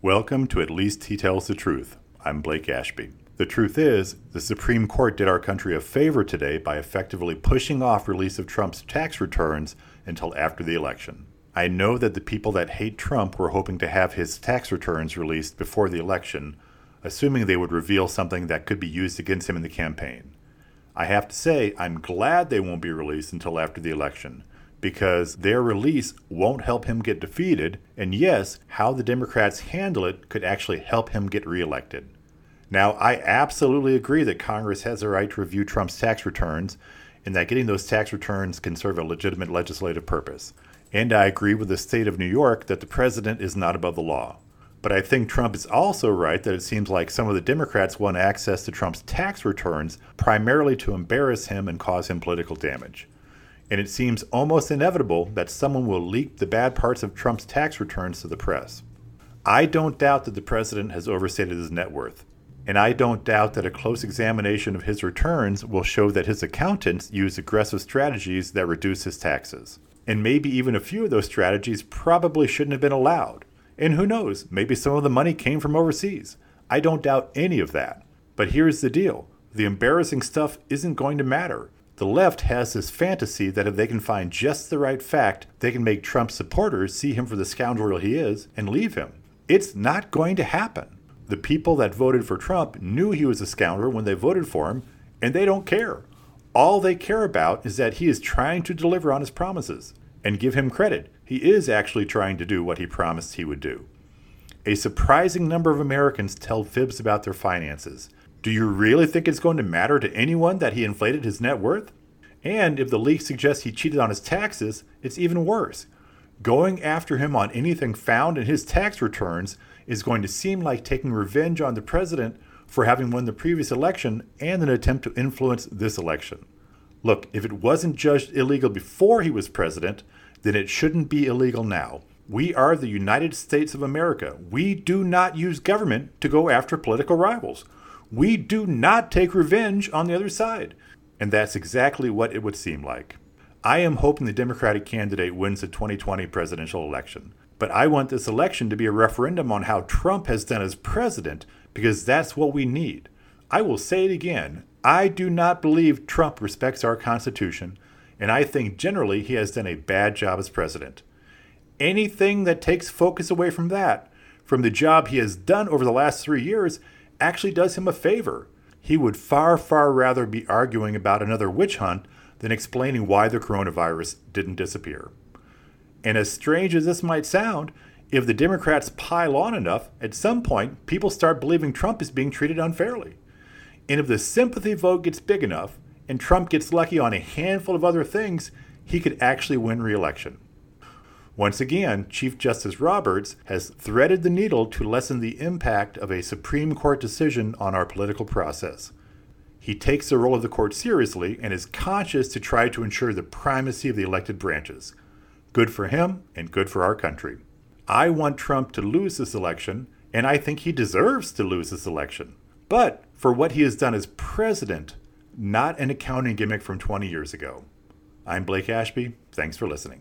Welcome to At Least He Tells the Truth. I'm Blake Ashby. The truth is, the Supreme Court did our country a favor today by effectively pushing off release of Trump's tax returns until after the election. I know that the people that hate Trump were hoping to have his tax returns released before the election, assuming they would reveal something that could be used against him in the campaign. I have to say, I'm glad they won't be released until after the election because their release won't help him get defeated, and yes, how the Democrats handle it could actually help him get reelected. Now, I absolutely agree that Congress has the right to review Trump's tax returns and that getting those tax returns can serve a legitimate legislative purpose. And I agree with the state of New York that the president is not above the law. But I think Trump is also right that it seems like some of the Democrats want access to Trump's tax returns primarily to embarrass him and cause him political damage and it seems almost inevitable that someone will leak the bad parts of Trump's tax returns to the press. I don't doubt that the president has overstated his net worth, and I don't doubt that a close examination of his returns will show that his accountants use aggressive strategies that reduce his taxes. And maybe even a few of those strategies probably shouldn't have been allowed. And who knows, maybe some of the money came from overseas. I don't doubt any of that. But here's the deal the embarrassing stuff isn't going to matter the left has this fantasy that if they can find just the right fact, they can make Trump supporters see him for the scoundrel he is and leave him. It's not going to happen. The people that voted for Trump knew he was a scoundrel when they voted for him, and they don't care. All they care about is that he is trying to deliver on his promises. And give him credit, he is actually trying to do what he promised he would do. A surprising number of Americans tell fibs about their finances. Do you really think it's going to matter to anyone that he inflated his net worth? And if the leak suggests he cheated on his taxes, it's even worse. Going after him on anything found in his tax returns is going to seem like taking revenge on the president for having won the previous election and an attempt to influence this election. Look, if it wasn't judged illegal before he was president, then it shouldn't be illegal now. We are the United States of America. We do not use government to go after political rivals. We do not take revenge on the other side. And that's exactly what it would seem like. I am hoping the Democratic candidate wins the 2020 presidential election. But I want this election to be a referendum on how Trump has done as president because that's what we need. I will say it again. I do not believe Trump respects our Constitution, and I think generally he has done a bad job as president. Anything that takes focus away from that, from the job he has done over the last three years, actually does him a favor. He would far, far rather be arguing about another witch hunt than explaining why the coronavirus didn't disappear. And as strange as this might sound, if the Democrats pile on enough, at some point people start believing Trump is being treated unfairly. And if the sympathy vote gets big enough and Trump gets lucky on a handful of other things, he could actually win re election. Once again, Chief Justice Roberts has threaded the needle to lessen the impact of a Supreme Court decision on our political process. He takes the role of the court seriously and is conscious to try to ensure the primacy of the elected branches. Good for him and good for our country. I want Trump to lose this election, and I think he deserves to lose this election. But for what he has done as president, not an accounting gimmick from 20 years ago. I'm Blake Ashby. Thanks for listening.